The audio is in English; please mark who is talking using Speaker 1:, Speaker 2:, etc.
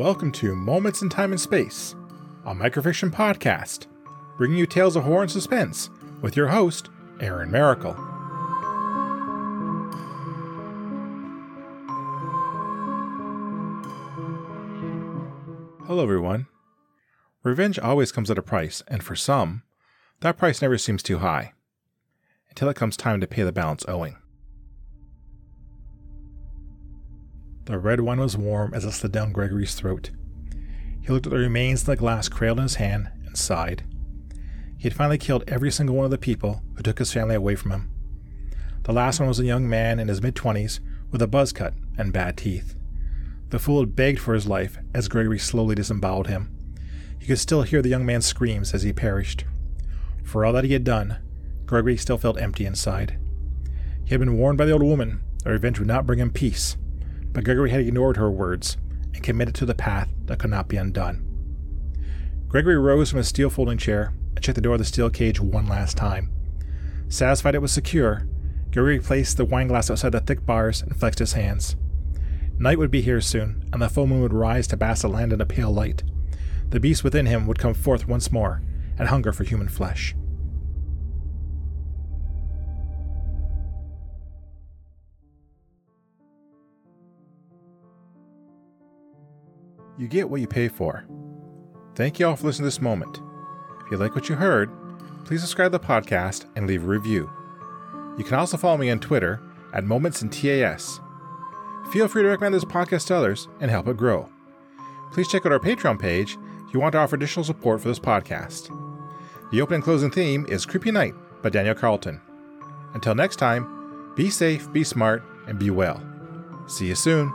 Speaker 1: Welcome to Moments in Time and Space, a microfiction podcast, bringing you tales of horror and suspense with your host, Aaron Maracle. Hello, everyone. Revenge always comes at a price, and for some, that price never seems too high until it comes time to pay the balance owing. The red wine was warm as it slid down Gregory's throat. He looked at the remains of the glass cradled in his hand and sighed. He had finally killed every single one of the people who took his family away from him. The last one was a young man in his mid twenties with a buzz cut and bad teeth. The fool had begged for his life as Gregory slowly disemboweled him. He could still hear the young man's screams as he perished. For all that he had done, Gregory still felt empty inside. He had been warned by the old woman that revenge would not bring him peace, but Gregory had ignored her words and committed to the path that could not be undone. Gregory rose from his steel folding chair and checked the door of the steel cage one last time. Satisfied it was secure, Gregory placed the wine glass outside the thick bars and flexed his hands. Night would be here soon, and the full moon would rise to bask the land in a pale light. The beast within him would come forth once more and hunger for human flesh. You get what you pay for. Thank you all for listening to this moment. If you like what you heard, please subscribe to the podcast and leave a review. You can also follow me on Twitter at Moments in TAS. Feel free to recommend this podcast to others and help it grow. Please check out our Patreon page if you want to offer additional support for this podcast. The opening and closing theme is Creepy Night by Daniel Carlton. Until next time, be safe, be smart, and be well. See you soon.